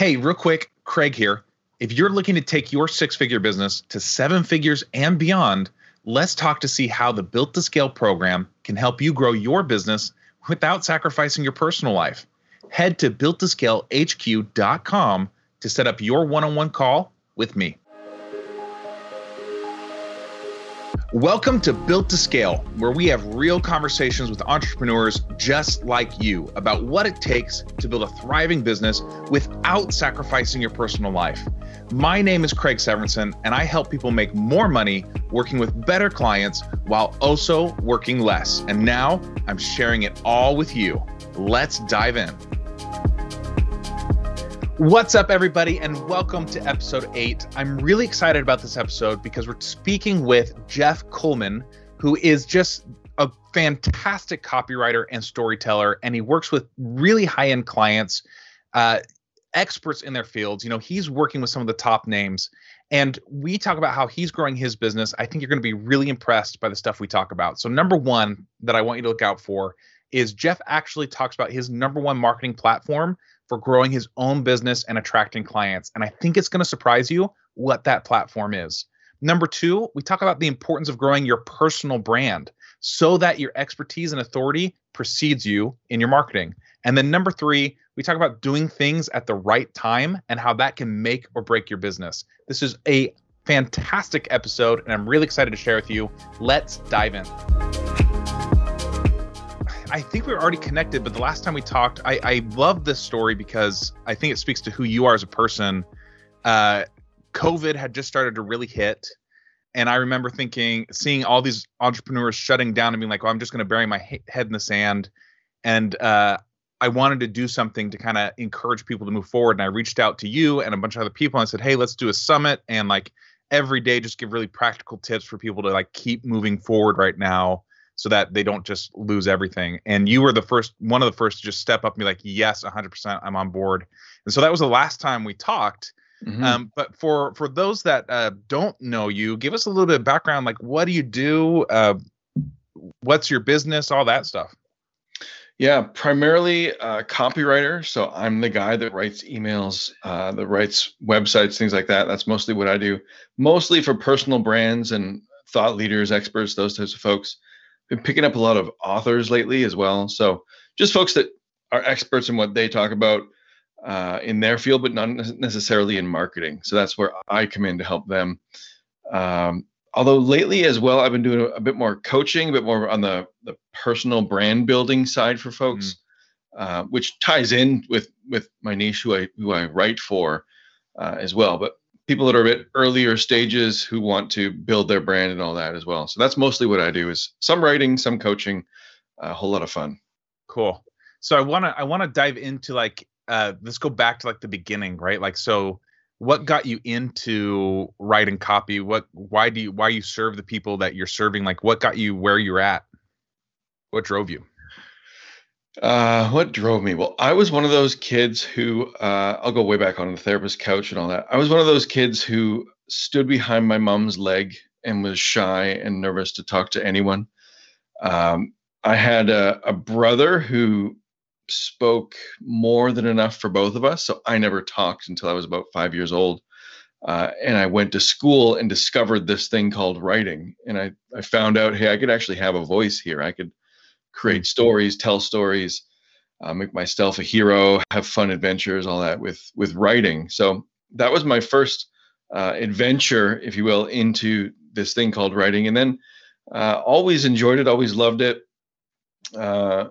Hey, real quick, Craig here. If you're looking to take your six figure business to seven figures and beyond, let's talk to see how the Built to Scale program can help you grow your business without sacrificing your personal life. Head to builttoscalehq.com to set up your one on one call with me. Welcome to Built to Scale, where we have real conversations with entrepreneurs just like you about what it takes to build a thriving business without sacrificing your personal life. My name is Craig Severinsen, and I help people make more money working with better clients while also working less. And now I'm sharing it all with you. Let's dive in. What's up, everybody, and welcome to episode eight. I'm really excited about this episode because we're speaking with Geoff Kullman, who is just a fantastic copywriter and storyteller, and he works with really high end clients, uh, experts in their fields. You know, he's working with some of the top names, and we talk about how he's growing his business. I think you're going to be really impressed by the stuff we talk about. So, number one that I want you to look out for is Geoff actually talks about his number one marketing platform for growing his own business and attracting clients. And I think it's going to surprise you what that platform is. Number two, we talk about the importance of growing your personal brand so that your expertise and authority precedes you in your marketing. And then number three, we talk about doing things at the right time and how that can make or break your business. This is a fantastic episode, and I'm really excited to share with you. Let's dive in. I think we were already connected, but the last time we talked, I, I love this story because I think it speaks to who you are as a person. Uh, COVID had just started to really hit. And I remember thinking, seeing all these entrepreneurs shutting down and being like, well, I'm just going to bury my he- head in the sand. And uh, I wanted to do something to kind of encourage people to move forward. And I reached out to you and a bunch of other people and I said, hey, let's do a summit and like every day just give really practical tips for people to like keep moving forward right now so that they don't just lose everything. And you were the first, one of the first to just step up and be like, yes, 100%, I'm on board. And so that was the last time we talked. Mm-hmm. Um, but for for those that uh, don't know you, give us a little bit of background. Like, what do you do? Uh, what's your business? All that stuff. Yeah, primarily a copywriter. So I'm the guy that writes emails, uh, that writes websites, things like that. That's mostly what I do. Mostly for personal brands and thought leaders, experts, those types of folks been picking up a lot of authors lately as well. So just folks that are experts in what they talk about uh, in their field, but not necessarily in marketing. So that's where I come in to help them. Um, although lately as well, I've been doing a, a, bit more coaching, a bit more on the, the personal brand building side for folks, mm. uh, which ties in with with my niche who I who I write for uh, as well. But people that are a bit earlier stages who want to build their brand and all that as well. So that's mostly what I do is some writing, some coaching, a whole lot of fun. Cool. So I want to I want to dive into like uh let's go back to like the beginning, right? Like so what got you into writing copy? What why do you why you serve the people that you're serving? Like what got you where you're at? What drove you? Uh, what drove me? Well, I was one of those kids who uh, I'll go way back on the therapist couch and all that. I was one of those kids who stood behind my mom's leg and was shy and nervous to talk to anyone. Um, I had a, a brother who spoke more than enough for both of us, so I never talked until I was about five years old. Uh, and I went to school and discovered this thing called writing. And I, I found out, hey, I could actually have a voice here. I could create stories, tell stories, uh, make myself a hero, have fun adventures, all that with with writing. So that was my first uh, adventure, if you will, into this thing called writing, and then uh, always enjoyed it, always loved it. Uh,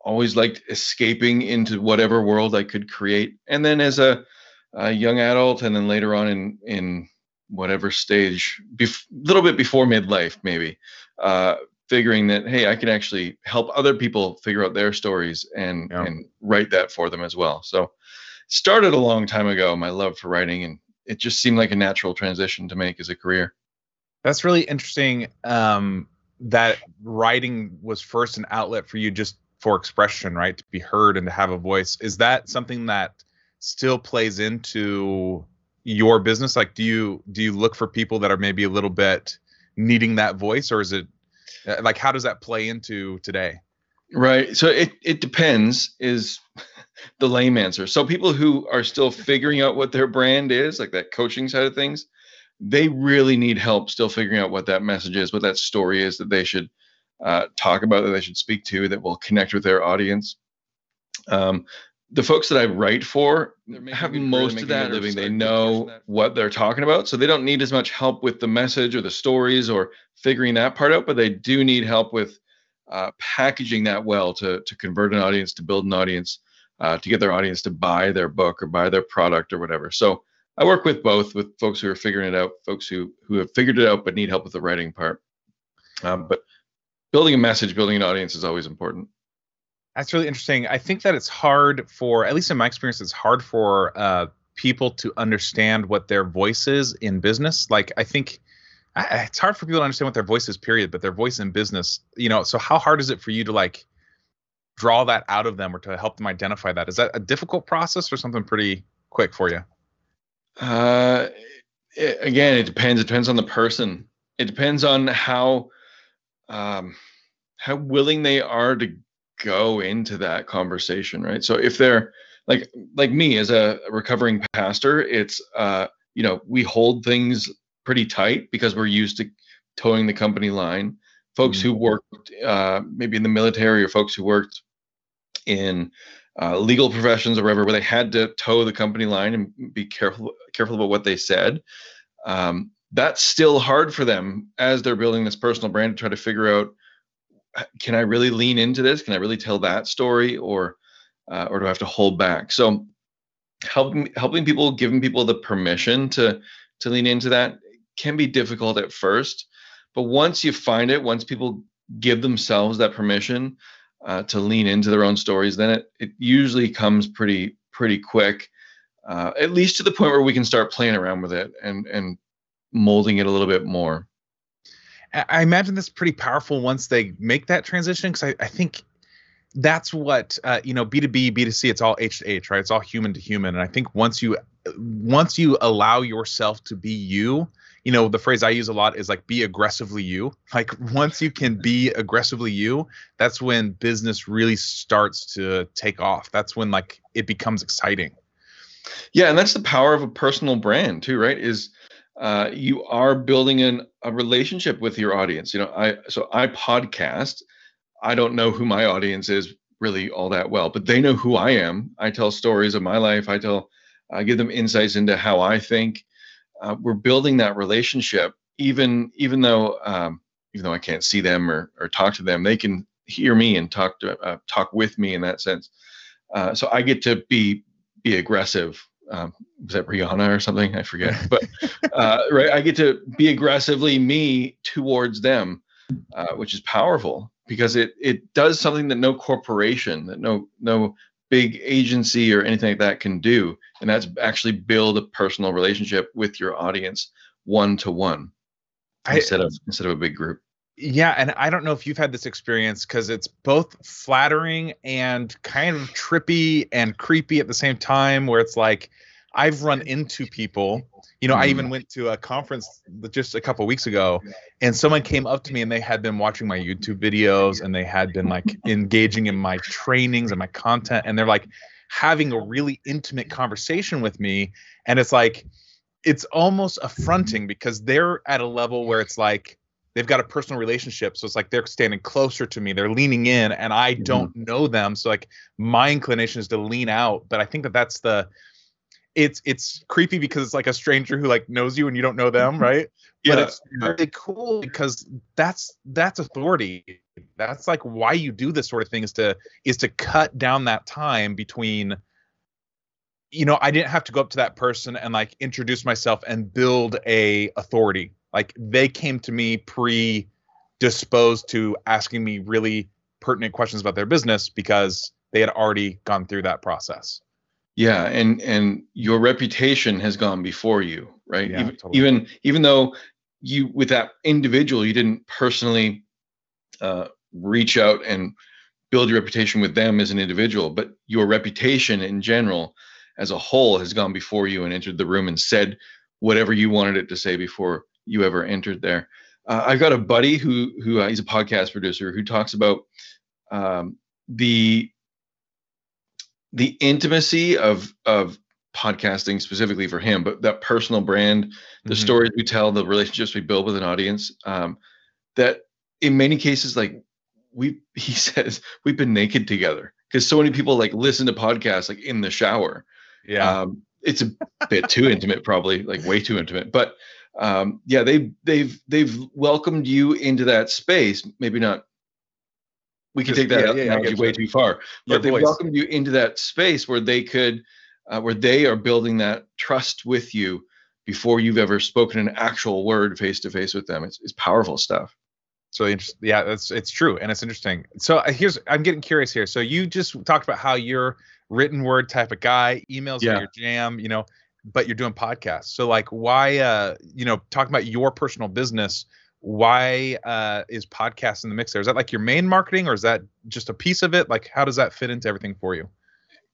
always liked escaping into whatever world I could create. And then as a, a young adult, and then later on in in whatever stage, a bef- little bit before midlife, maybe, uh, figuring that hey i can actually help other people figure out their stories and yeah. and write that for them as well. So started a long time ago my love for writing and it just seemed like a natural transition to make as a career. That's really interesting um, that writing was first an outlet for you just for expression right? To be heard and to have a voice. Is that something that still plays into your business? Like do you do you look for people that are maybe a little bit needing that voice or is it like how does that play into today Right. So it it depends is the lame answer. So people who are still figuring out what their brand is, like that coaching side of things, they really need help still figuring out what that message is, what that story is that they should uh, talk about, that they should speak to, that will connect with their audience. Um, the folks that I write for have most of that living. They know what they're talking about, so they don't need as much help with the message or the stories or figuring that part out. But they do need help with uh, packaging that well to to convert an audience, to build an audience, uh, to get their audience to buy their book or buy their product or whatever. So I work with both, with folks who are figuring it out, folks who who have figured it out but need help with the writing part. Um, but building a message, building an audience is always important. That's really interesting. I think that it's hard for, at least in my experience, it's hard for uh, people to understand what their voice is in business. Like, I think I, it's hard for people to understand what their voice is, period, but their voice in business, you know, so how hard is it for you to like draw that out of them or to help them identify that? Is that a difficult process or something pretty quick for you? Uh, it, again, it depends. It depends on the person. It depends on how, um, how willing they are to go into that conversation, right? So if they're like like me as a recovering pastor, it's uh, you know, we hold things pretty tight because we're used to towing the company line. Folks mm-hmm. who worked uh, maybe in the military or folks who worked in uh, legal professions or whatever, where they had to toe the company line and be careful careful about what they said. Um, that's still hard for them as they're building this personal brand to try to figure out can I really lean into this? Can I really tell that story, or uh, or do I have to hold back? So helping helping people, giving people the permission to to lean into that can be difficult at first, but once you find it, once people give themselves that permission uh, to lean into their own stories, then it it usually comes pretty pretty quick, uh, at least to the point where we can start playing around with it and and molding it a little bit more. I imagine that's pretty powerful once they make that transition because I, I, think that's what uh, you know B2B, B2C, it's all H to H, right? It's all human to human. And I think once you once you allow yourself to be you, you know, the phrase I use a lot is like be aggressively you. Like once you can be aggressively you, that's when business really starts to take off. That's when like it becomes exciting. Yeah, and that's the power of a personal brand too, right? Is uh, you are building an, a relationship with your audience. You know, I so I podcast. I don't know who my audience is really all that well, but they know who I am. I tell stories of my life. I tell, I give them insights into how I think. Uh, we're building that relationship, even even though um, even though I can't see them or or talk to them, they can hear me and talk to uh, talk with me in that sense. Uh, so I get to be be aggressive um, was that Rihanna or something? I forget. But uh, right, I get to be aggressively me towards them, uh, which is powerful because it it does something that no corporation, that no no big agency or anything like that can do, and that's actually build a personal relationship with your audience one to one instead of instead of a big group. Yeah, and I don't know if you've had this experience because it's both flattering and kind of trippy and creepy at the same time, where it's like I've run into people. You know. I even mm. went to a conference just a couple weeks ago, and someone came up to me and they had been watching my YouTube videos and they had been like engaging in my trainings and my content, and they're like having a really intimate conversation with me, and it's like it's almost affronting because they're at a level where it's like they've got a personal relationship. So it's like they're standing closer to me. They're leaning in and i mm-hmm. don't know them. So like my inclination is to lean out. But i think that that's the it's it's creepy because it's like a stranger who like knows you and you don't know them mm-hmm. right? Yeah. but it's really cool because that's that's authority. That's like why you do this sort of thing is to is to cut down that time between you know i didn't have to go up to that person and like introduce myself and build a authority like they came to me pre disposed to asking me really pertinent questions about their business because they had already gone through that process. Yeah, and and your reputation has gone before you, right? Yeah, even, totally. even even though you with that individual you didn't personally uh, reach out and build your reputation with them as an individual, but your reputation in general as a whole has gone before you and entered the room and said whatever you wanted it to say before you ever entered there. Uh, I've got a buddy who who uh, he's a podcast producer who talks about um, the the intimacy of of podcasting specifically for him, but that personal brand, the Mhm. stories we tell, the relationships we build with an audience, um, that in many cases, like we, he says, we've been naked together because so many people like listen to podcasts like in the shower. Yeah. Um, it's a bit too intimate, probably like way too intimate, but um, yeah, they've they've they've welcomed you into that space. Maybe not. We can Just- take that yeah, yeah, analogy way too far, but they welcomed you into that space where they could, uh, where they are building that trust with you before you've ever spoken an actual word face to face with them. It's, it's powerful stuff. So. Yeah, that's it's true, and it's interesting. So uh, here's I'm getting curious here. So you just talked about how you're written word type of guy, emails Yeah. are your jam, you know, but you're doing podcasts. So like, why, uh, you know, talking about your personal business, why uh, is podcast in the mix there? Is that like your main marketing, or is that just a piece of it? Like, how does that fit into everything for you?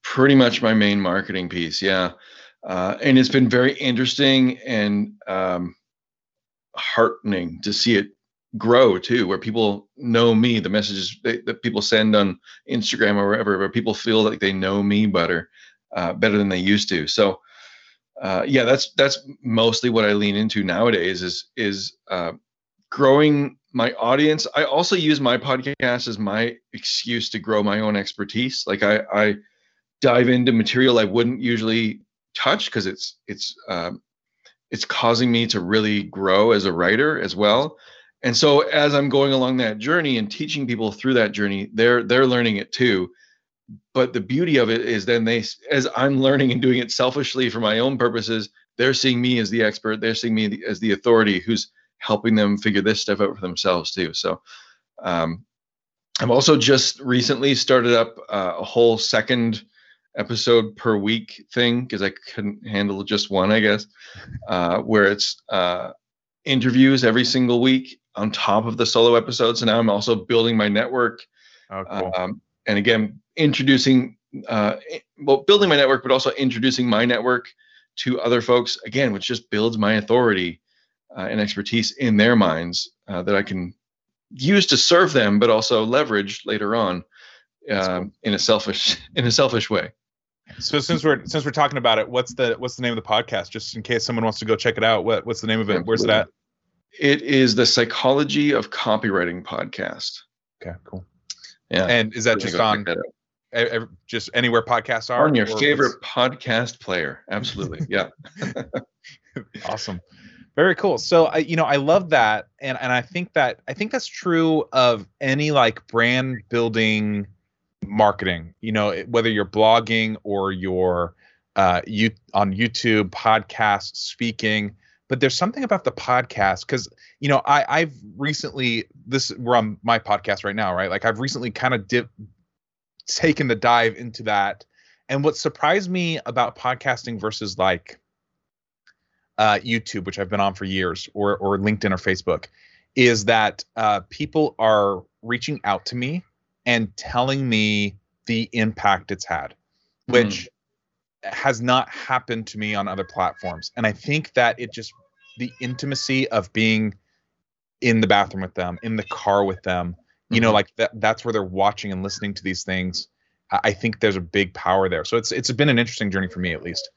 pretty much my main marketing piece yeah uh, and it's been very interesting and um, heartening to see it grow too where people know me the messages they, that people send on instagram or wherever where people feel like they know me better uh, better than they used to so uh, yeah that's that's mostly what i lean into nowadays is is uh, growing my audience i also use my podcast as my excuse to grow my own expertise like i i dive into material I wouldn't usually touch because it's it's um, it's causing me to really grow as a writer as well. And so as I'm going along that journey and teaching people through that journey, they're they're learning it too. But the beauty of it is then they as I'm learning and doing it selfishly for my own purposes, they're seeing me as the expert, they're seeing me as the authority who's helping them figure this stuff out for themselves too. So um, I've also just recently started up uh, a whole second episode per week thing because I couldn't handle just one, I guess, uh, where it's uh, interviews every single week on top of the solo episodes. and now I'm also building my network. Oh, cool. Um, and again, introducing, uh, well, building my network, but also introducing my network to other folks, again, which just builds my authority uh, and expertise in their minds uh, that I can use to serve them, but also leverage later on That's cool. in a selfish in a selfish way. so since we're since we're talking about it, what's the what's the name of the podcast? Just in case someone wants to go check it out. What what's the name of it? Where's it at? It is the Psychology of Copywriting podcast. Okay, cool. Yeah, And is that just on that just anywhere podcasts are? on your or what's- favorite podcast player? Absolutely, yeah. awesome very cool so i you know i love that and and i think that i think that's true of any like brand building marketing you know whether you're blogging or you're uh you on youtube podcast speaking but there's something about the podcast because you know i i've recently this we're on my podcast right now right like i've recently kind of dip taken the dive into that and what surprised me about podcasting versus like uh, YouTube, which I've been on for years, or or LinkedIn or Facebook, is that uh, people are reaching out to me and telling me the impact it's had, which has not happened to me on other platforms. And I think that it just the intimacy of being in the bathroom with them, in the car with them, you know, Mhm. like that that's where they're watching and listening to these things. I I think there's a big power there. So it's it's been an interesting journey for me at least.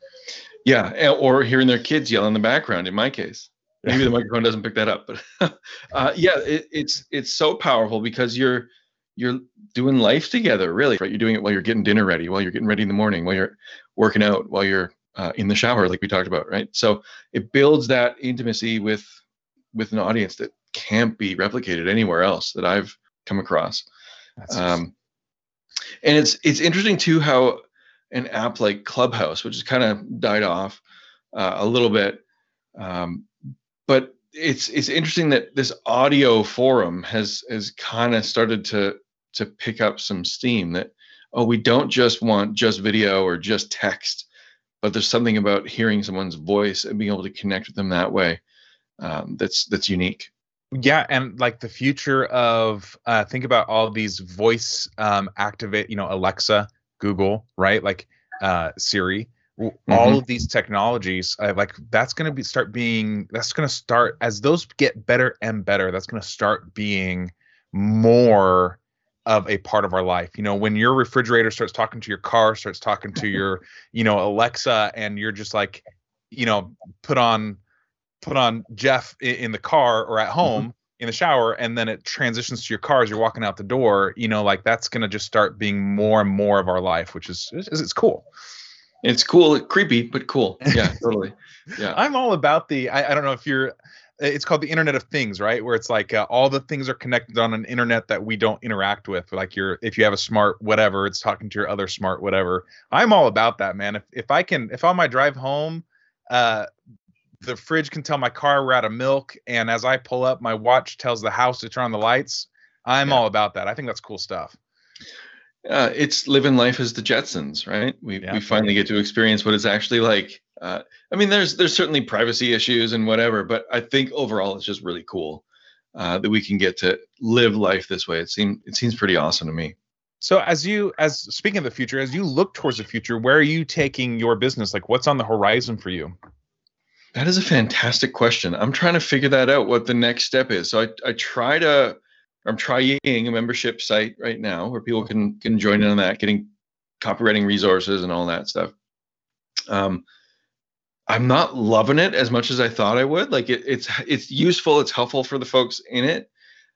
Yeah, eh, or hearing their kids yell in the background. In my case, maybe the microphone doesn't pick that up, but uh, yeah, it, it's it's so powerful because you're you're doing life together, really. Right? You're doing it while you're getting dinner ready, while you're getting ready in the morning, while you're working out, while you're uh, in the shower, like we talked about, right? So it builds that intimacy with with an audience that can't be replicated anywhere else that I've come across. Um, and it's it's interesting too how an app like Clubhouse, which has kind of died off uh, a little bit, um, but it's it's interesting that this audio forum has has kind of started to to pick up some steam. That oh, we don't just want just video or just text, but there's something about hearing someone's voice and being able to connect with them that way um, that's that's unique. Yeah and like the future of uh think about all these voice um activate you know alexa google right? Like uh siri. W- all of these technologies uh, like that's going to be start being that's going to start as those get better and better that's going to start being more of a part of our life. You know, when your refrigerator starts talking to your car, starts talking to your, you know, Alexa, and you're just like, you know, put on put on Geoff in, the car or at mm-hmm. home mm-hmm. in the shower, and then it transitions to your car as you're walking out the door. You know, like that's gonna just start being more and more of our life, which is it's, it's cool. It's cool, creepy, but cool. Yeah, totally. Yeah. I'm all about the. I, I don't know if you're it's called the internet of things right where it's like uh, all the things are connected on an internet that we don't interact with like your if you have a smart whatever it's talking to your other smart whatever i'm all about that man if, if i can if on my drive home uh the fridge can tell my car we're out of milk and as i pull up my watch tells the house to turn on the lights i'm yeah. all about that i think that's cool stuff uh, it's living life as the Jetsons, right? We yeah. we finally get to experience what it's actually like uh, I mean, there's there's certainly privacy issues and whatever, but I think overall it's just really cool uh, that we can get to live life this way. It seems it seems pretty awesome to me. So as you as speaking of the future, as you look towards the future, where are you taking your business? Like, what's on the horizon for you? That is a fantastic question. I'm trying to figure that out. What the next step is. So I I try to I'm trying a membership site right now where people can can join in on that, getting copywriting resources and all that stuff. Um, I'm not loving it as much as I thought I would. Like it, it's it's useful, it's helpful for the folks in it.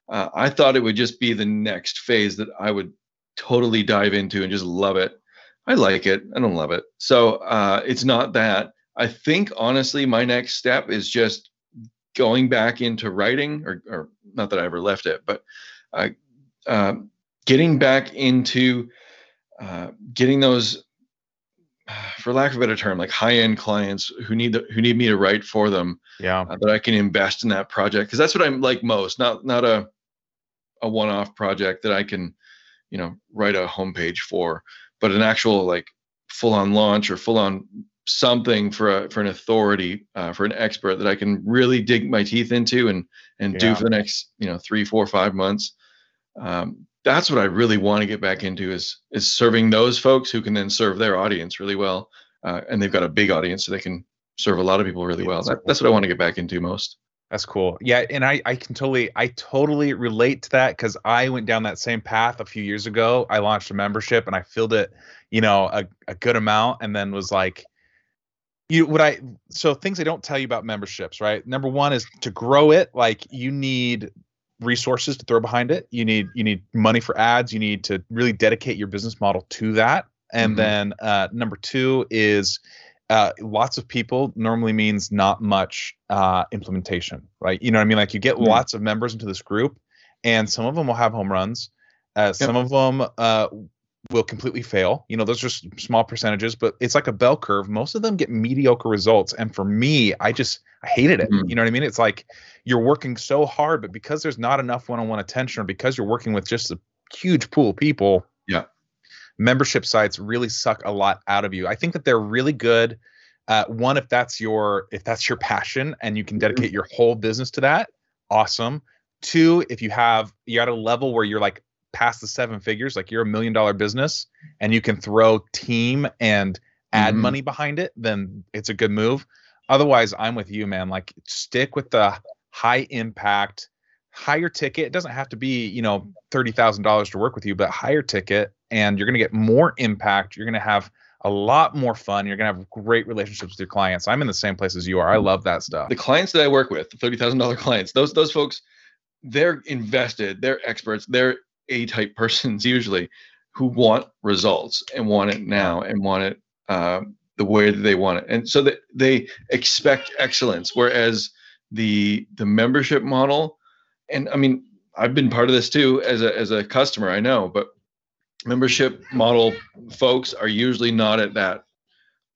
Uh, I thought it would just be the next phase that I would totally dive into and just love it. I like it. I don't love it. So uh, it's not that. I think honestly, my next step is just going back into writing, or, or not that I ever left it, but uh, uh getting back into uh, getting those for lack of a better term, like high-end clients who need the, who need me to write for them. Yeah, uh, that I can invest in that project because that's what I'm like most. Not not a a one-off project that I can, you know, write a homepage for, but an actual like full-on launch or full-on something for a for an authority uh, for an expert that I can really dig my teeth into and and yeah. do for the next you know three, four, five months. Um, that's what I really want to get back into is is serving those folks who can then serve their audience really well, uh, and they've got a big audience so they can serve a lot of people really well. That, that's what I want to get back into most. That's cool. Yeah, and I I can totally I totally relate to that because I went down that same path a few years ago. I launched a membership and I filled it, you know, a, a good amount, and then was like, you what I so things I don't tell you about memberships, right? Number one is to grow it, like you need resources to throw behind it. You need you need money for ads. You need to really dedicate your business model to that. And mm-hmm. then uh, number two is uh, lots of people normally means not much uh, implementation, right? You know what I mean? Like you get mm-hmm. lots of members into this group, and some of them will have home runs. Uh, yep. Some of them uh, will completely fail. You know, those are small percentages, but it's like a bell curve. Most of them get mediocre results. And for me, I just I hated it. Mm-hmm. You know what I mean? It's like you're working so hard, but because there's not enough one-on-one attention, or because you're working with just a huge pool of people, yeah, membership sites really suck a lot out of you. I think that they're really good. Uh, one, if that's your if that's your passion and you can mm-hmm. dedicate your whole business to that, awesome. Two, if you have you're at a level where you're like past the seven figures, like you're a million dollar business and you can throw team and add mm-hmm. money behind it, then it's a good move. Otherwise, I'm with you, man. Like stick with the high impact, higher ticket. It doesn't have to be, you know, thirty thousand dollars to work with you, but higher ticket, and you're gonna get more impact. You're gonna have a lot more fun. You're gonna have great relationships with your clients. I'm in the same place as you are. I love that stuff. The clients that I work with, the thirty thousand dollar clients, those those folks, they're invested. They're experts. They're a type persons usually who want results and want it now and want it uh, the way that they want it. And so that they expect excellence whereas the the membership model and i mean i've been part of this too as a as a customer i know but membership model folks are usually not at that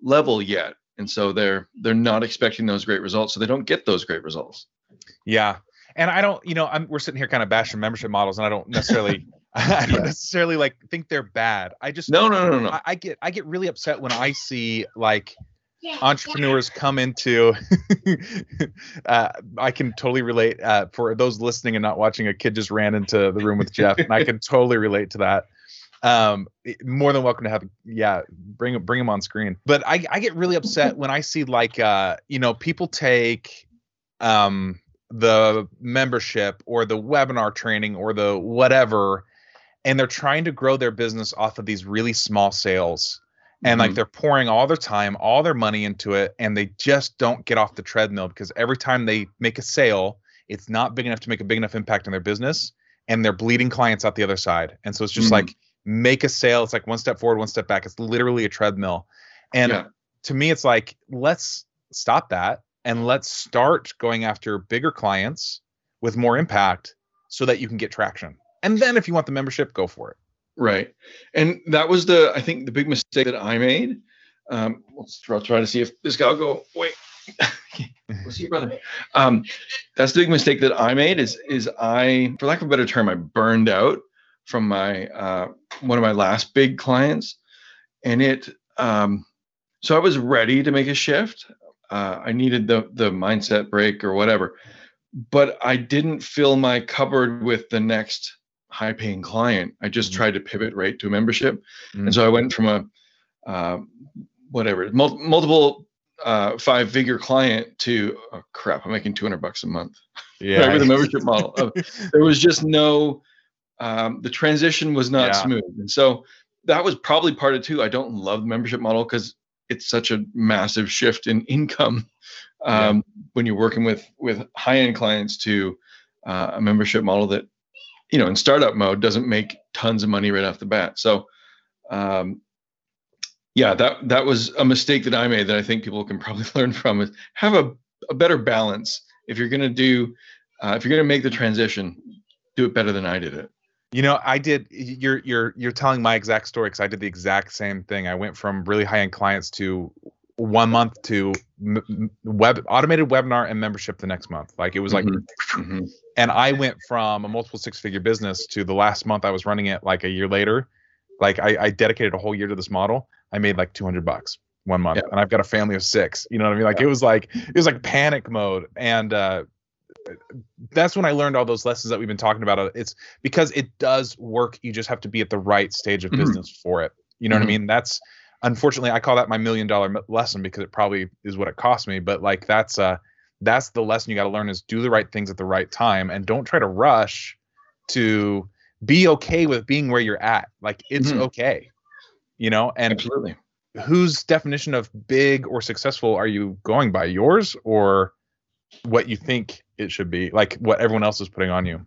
level yet. And so they're they're not expecting those great results so they don't get those great results. Yeah and I don't, you know, I'm we're sitting here kind of bashing membership models, and I don't necessarily, I don't necessarily like think they're bad. I just no, no, no, no. I, I get I get really upset when I see like entrepreneurs come into uh, i can totally relate uh, for those listening and not watching a kid just ran into the room with geoff and i can totally relate to that um more than welcome to have yeah bring bring him on screen but i i get really upset when i see like uh you know people take um the membership or the webinar training or the whatever and they're trying to grow their business off of these really small sales and like Mhm. they're pouring all their time all their money into it and they just don't get off the treadmill because every time they make a sale it's not big enough to make a big enough impact on their business and they're bleeding clients out the other side and so it's just Mhm. like make a sale it's like one step forward one step back it's literally a treadmill and Yeah. to me it's like let's stop that and let's start going after bigger clients with more impact so that you can get traction and then if you want the membership go for it Right. And that was the, I think, the big mistake that I made. Um, let's try, try to see if this guy will go, wait. we'll see, brother. Um, that's the big mistake that I made is, is I, for lack of a better term, I burned out from my, uh, one of my last big clients. And it, um, so I was ready to make a shift. Uh, I needed the, the mindset break or whatever, but I didn't fill my cupboard with the next high paying client. I just Mhm. tried to pivot right to a membership. Mhm. And so I went from a, uh, whatever, mul- multiple uh, five figure client to, oh crap, I'm making 200 bucks a month. Right, with a membership model. There was just no, um, the transition was not Yeah. smooth. And so that was probably part of it too. I don't love the membership model because it's such a massive shift in income Yeah. um, when you're working with with high end clients to uh, a membership model that you know in startup mode doesn't make tons of money right off the bat. So um, yeah, that that was a mistake that I made that I think people can probably learn from is have a, a better balance. If you're gonna do uh, if you're gonna make the transition, do it better than I did it. You know, I did. You're you're you're telling my exact story because I did the exact same thing. I went from really high end clients to one month to web automated webinar and membership the next month. Like it was like, Mhm. Mhm. and I went from a multiple six figure business to the last month I was running it like a year later. Like I, I dedicated a whole year to this model. I made like 200 bucks one month, Yeah. and I've got a family of six. You know what I mean? Like it was like it was like panic mode, and uh, that's when I learned all those lessons that we've been talking about. It's because it does work. You just have to be at the right stage of Mhm. business for it. You know what I Mhm. mean? That's unfortunately I call that my million dollar lesson because it probably is what it cost me. But like that's uh that's the lesson you got to learn is do the right things at the right time and don't try to rush to be okay with being where you're at. Like it's Mhm. okay. You know, and Absolutely. whose definition of big or successful are you going by? Yours or what you think it should be? Like what everyone else is putting on you.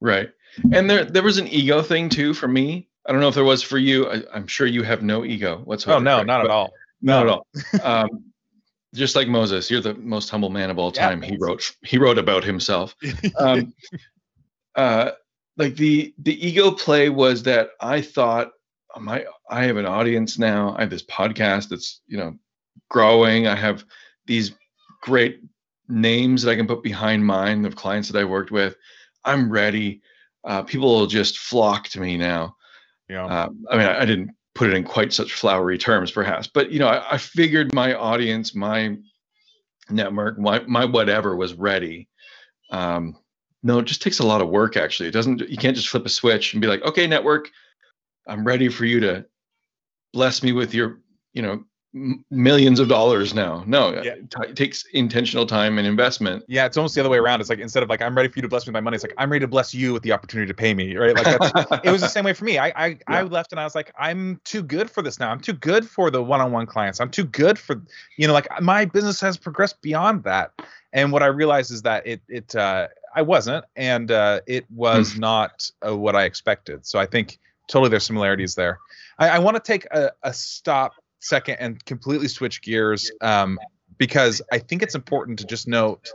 Right. And there there was an ego thing too for me. I don't know if there was for you. I, I'm sure you have no ego whatsoever. Oh no, not at all. Not at all. Um, just like Moses, you're the most humble man of all Yeah. time. He wrote he wrote about himself. Um, uh, like the the ego play was that I thought oh, my I have an audience now. I have this podcast that's you know growing. I have these great names that I can put behind mine of clients that I've worked with. I'm ready. Uh, people will just flock to me now. yeah. Uh, I mean, I, I didn't put it in quite such flowery terms, perhaps, but you know, I, I figured my audience, my network, my my whatever was ready. Um, no, it just takes a lot of work. Actually, it doesn't. You can't just flip a switch and be like, okay, network, I'm ready for you to bless me with your, you know, m- millions of dollars now. No, Yeah. it, t- it takes intentional time and investment. Yeah, it's almost the other way around. It's like instead of like I'm ready for you to bless me with my money, it's like I'm ready to bless you with the opportunity to pay me, right? Like that's it was the same way for me. I I, I left and I was like, I'm too good for this now. I'm too good for the one-on-one clients. I'm too good for you know, like my business has progressed beyond that. And what I realized is that it it uh I wasn't, and uh it was not uh, what I expected. So I think totally there's similarities there. I, I want to take a, a stop second and completely switch gears um because I think it's important to just note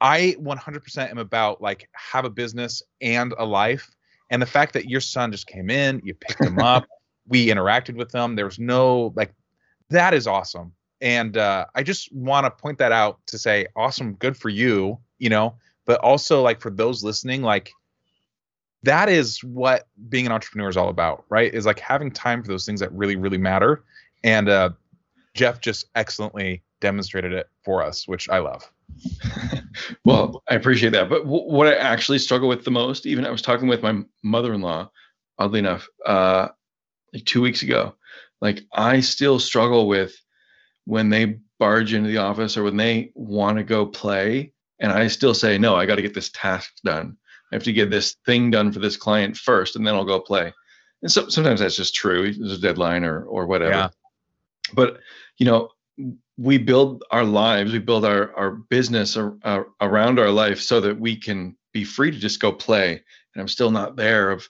I 100% am about like have a business and a life. And the fact that your son just came in, you picked him up, we interacted with them. There was no like that is awesome. And uh, I just want to point that out to say, awesome, good for you, you know, but also like for those listening, like that is what being an entrepreneur is all about, right? Is like having time for those things that really, really matter. And uh, Geoff just excellently demonstrated it for us, which I love. well, I appreciate that. But w- what I actually struggle with the most, even I was talking with my mother-in-law, oddly enough, uh, like two weeks ago. Like I still struggle with when they barge into the office or when they want to go play, and I still say, no, I got to get this task done. I have to get this thing done for this client first, and then I'll go play. And so sometimes that's just true. There's a deadline or or whatever. Yeah. But you know, we build our lives, we build our our business ar- ar- around our life so that we can be free to just go play. And I'm still not there. Of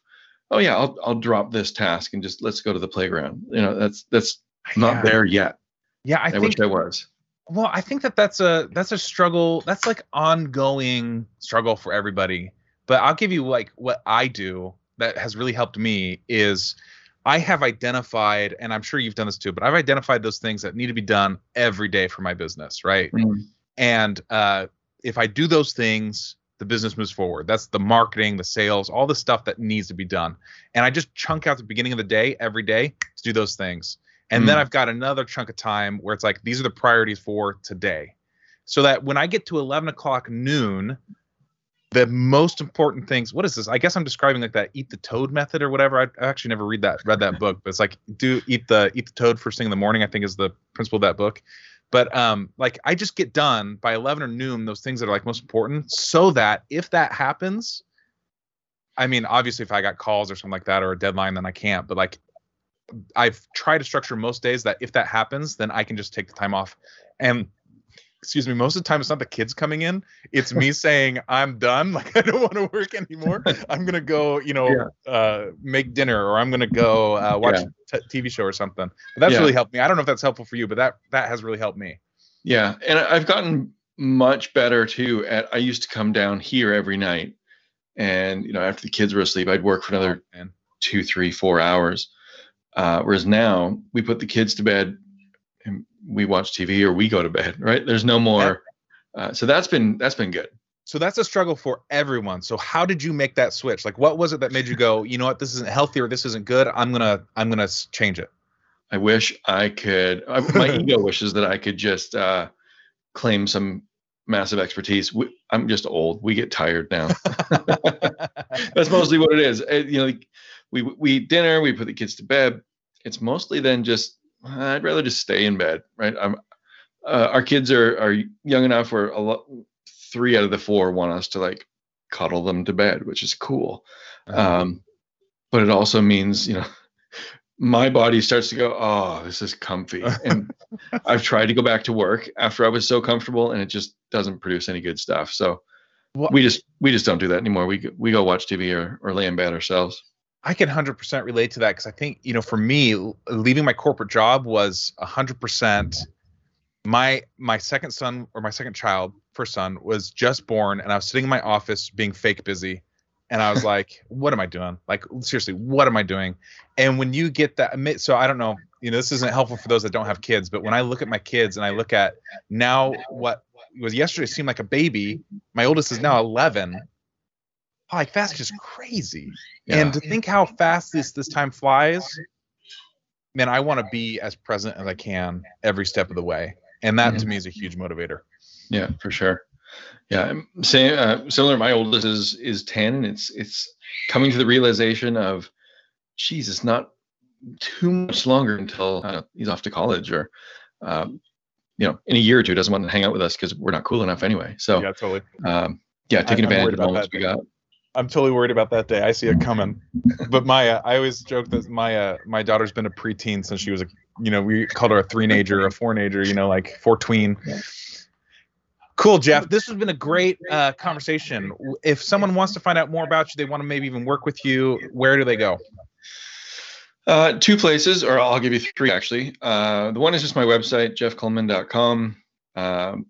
oh yeah, I'll I'll drop this task and just let's go to the playground. You know, that's that's not yeah. there yet. Yeah, I, I think, wish I was. Well, I think that that's a that's a struggle. That's like ongoing struggle for everybody. But I'll give you like what I do that has really helped me is I have identified, and I'm sure you've done this too, but I've identified those things that need to be done every day for my business, right? Mm-hmm. And uh, if I do those things, the business moves forward. That's the marketing, the sales, all the stuff that needs to be done. And I just chunk out the beginning of the day every day to do those things. And mm. then I've got another chunk of time where it's like, these are the priorities for today. So that when I get to 11 o'clock noon, the most important things what is this? I guess i'm describing like that eat the toad method or whatever. I, actually never read that read that book but it's like do eat the eat the toad first thing in the morning i think is the principle of that book. But um like i just get done by 11 or noon those things that are like most important so that if that happens i mean obviously if i got calls or something like that or a deadline then i can't but like I've tried to structure most days that if that happens, then I can just take the time off. And excuse me, most of the time it's not the kids coming in. It's me saying I'm done. Like I don't want to work anymore. I'm gonna go, you know, yeah. uh, make dinner or I'm gonna go uh, watch yeah. a t- TV show or something. But that's yeah. really helped me. I don't know if that's helpful for you, but that that has really helped me. Yeah, and I've gotten much better too. At I used to come down here every night, and you know after the kids were asleep, I'd work for another oh, two, three, four hours uh, whereas now we put the kids to bed we watch TV or we go to bed, right? There's no more. Uh, so that's been that's been good. So that's a struggle for everyone. So how did you make that switch? Like, what was it that made you go, you know what, this isn't healthy or this isn't good. I'm gonna I'm gonna change it. I wish I could. my ego wishes that I could just uh, claim some massive expertise. We, I'm just old. We get tired now. That's mostly what it is. It, you know, we we eat dinner, we put the kids to bed. It's mostly then just I'd rather just stay in bed, right? I'm uh, our kids are are young enough where a lot three out of the four want us to like cuddle them to bed, which is cool. Uh-huh. Um, but it also means you know my body starts to go, oh, this is comfy. And I've tried to go back to work after I was so comfortable, and it just doesn't produce any good stuff. So well, we just we just don't do that anymore. We we go watch TV or or lay in bed ourselves. I can 100% relate to that because I think, you know, for me, leaving my corporate job was 100%. My my second son or my second child, first son, was just born, and I was sitting in my office being fake busy, and I was like, "What am I doing? Like, seriously, what am I doing?" And when you get that, so I don't know, you know, this isn't helpful for those that don't have kids, but when I look at my kids and I look at now what was yesterday seemed like a baby, my oldest is now 11 like that's just crazy. Yeah. And to think how fast this this time flies, man, I want to be as present as I can every step of the way, and that mm-hmm. to me is a huge motivator. Yeah, for sure. Yeah, same. Uh, similar. My oldest is is ten, and it's it's coming to the realization of, geez, it's not too much longer until uh, he's off to college or. Um, you know, in a year or two, doesn't want to hang out with us because we're not cool enough anyway. So yeah, totally. Um, yeah, taking I, advantage of the moments we got. I'm totally worried about that day. I see it coming. But Maya, I always joke that Maya, my daughter's been a preteen since she was a, you know, we called her a three-nager, a four-nager, you know, like four-tween. Cool, Geoff. This has been a great uh, conversation. If someone wants to find out more about you, they want to maybe even work with you, where do they go? Uh, two places, or I'll give you three actually. Uh, the one is just my website, geoffkullman.com. Um,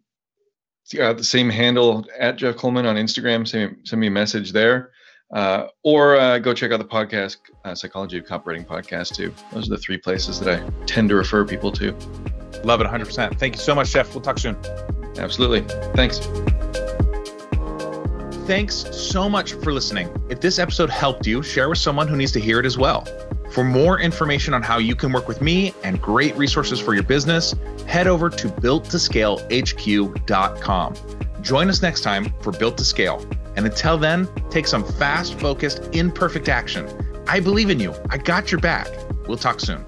uh, the same handle at Geoff Kullman on Instagram. Send me, send me a message there. Uh, or uh, go check out the podcast, uh, Psychology of Copywriting podcast, too. Those are the three places that I tend to refer people to. Love it 100%. Thank you so much, Geoff. We'll talk soon. Absolutely. Thanks. Thanks so much for listening. If this episode helped you, share with someone who needs to hear it as well. For more information on how you can work with me and great resources for your business, head over to builttoscalehq.com. Join us next time for Built to Scale. And until then, take some fast, focused, imperfect action. I believe in you. I got your back. We'll talk soon.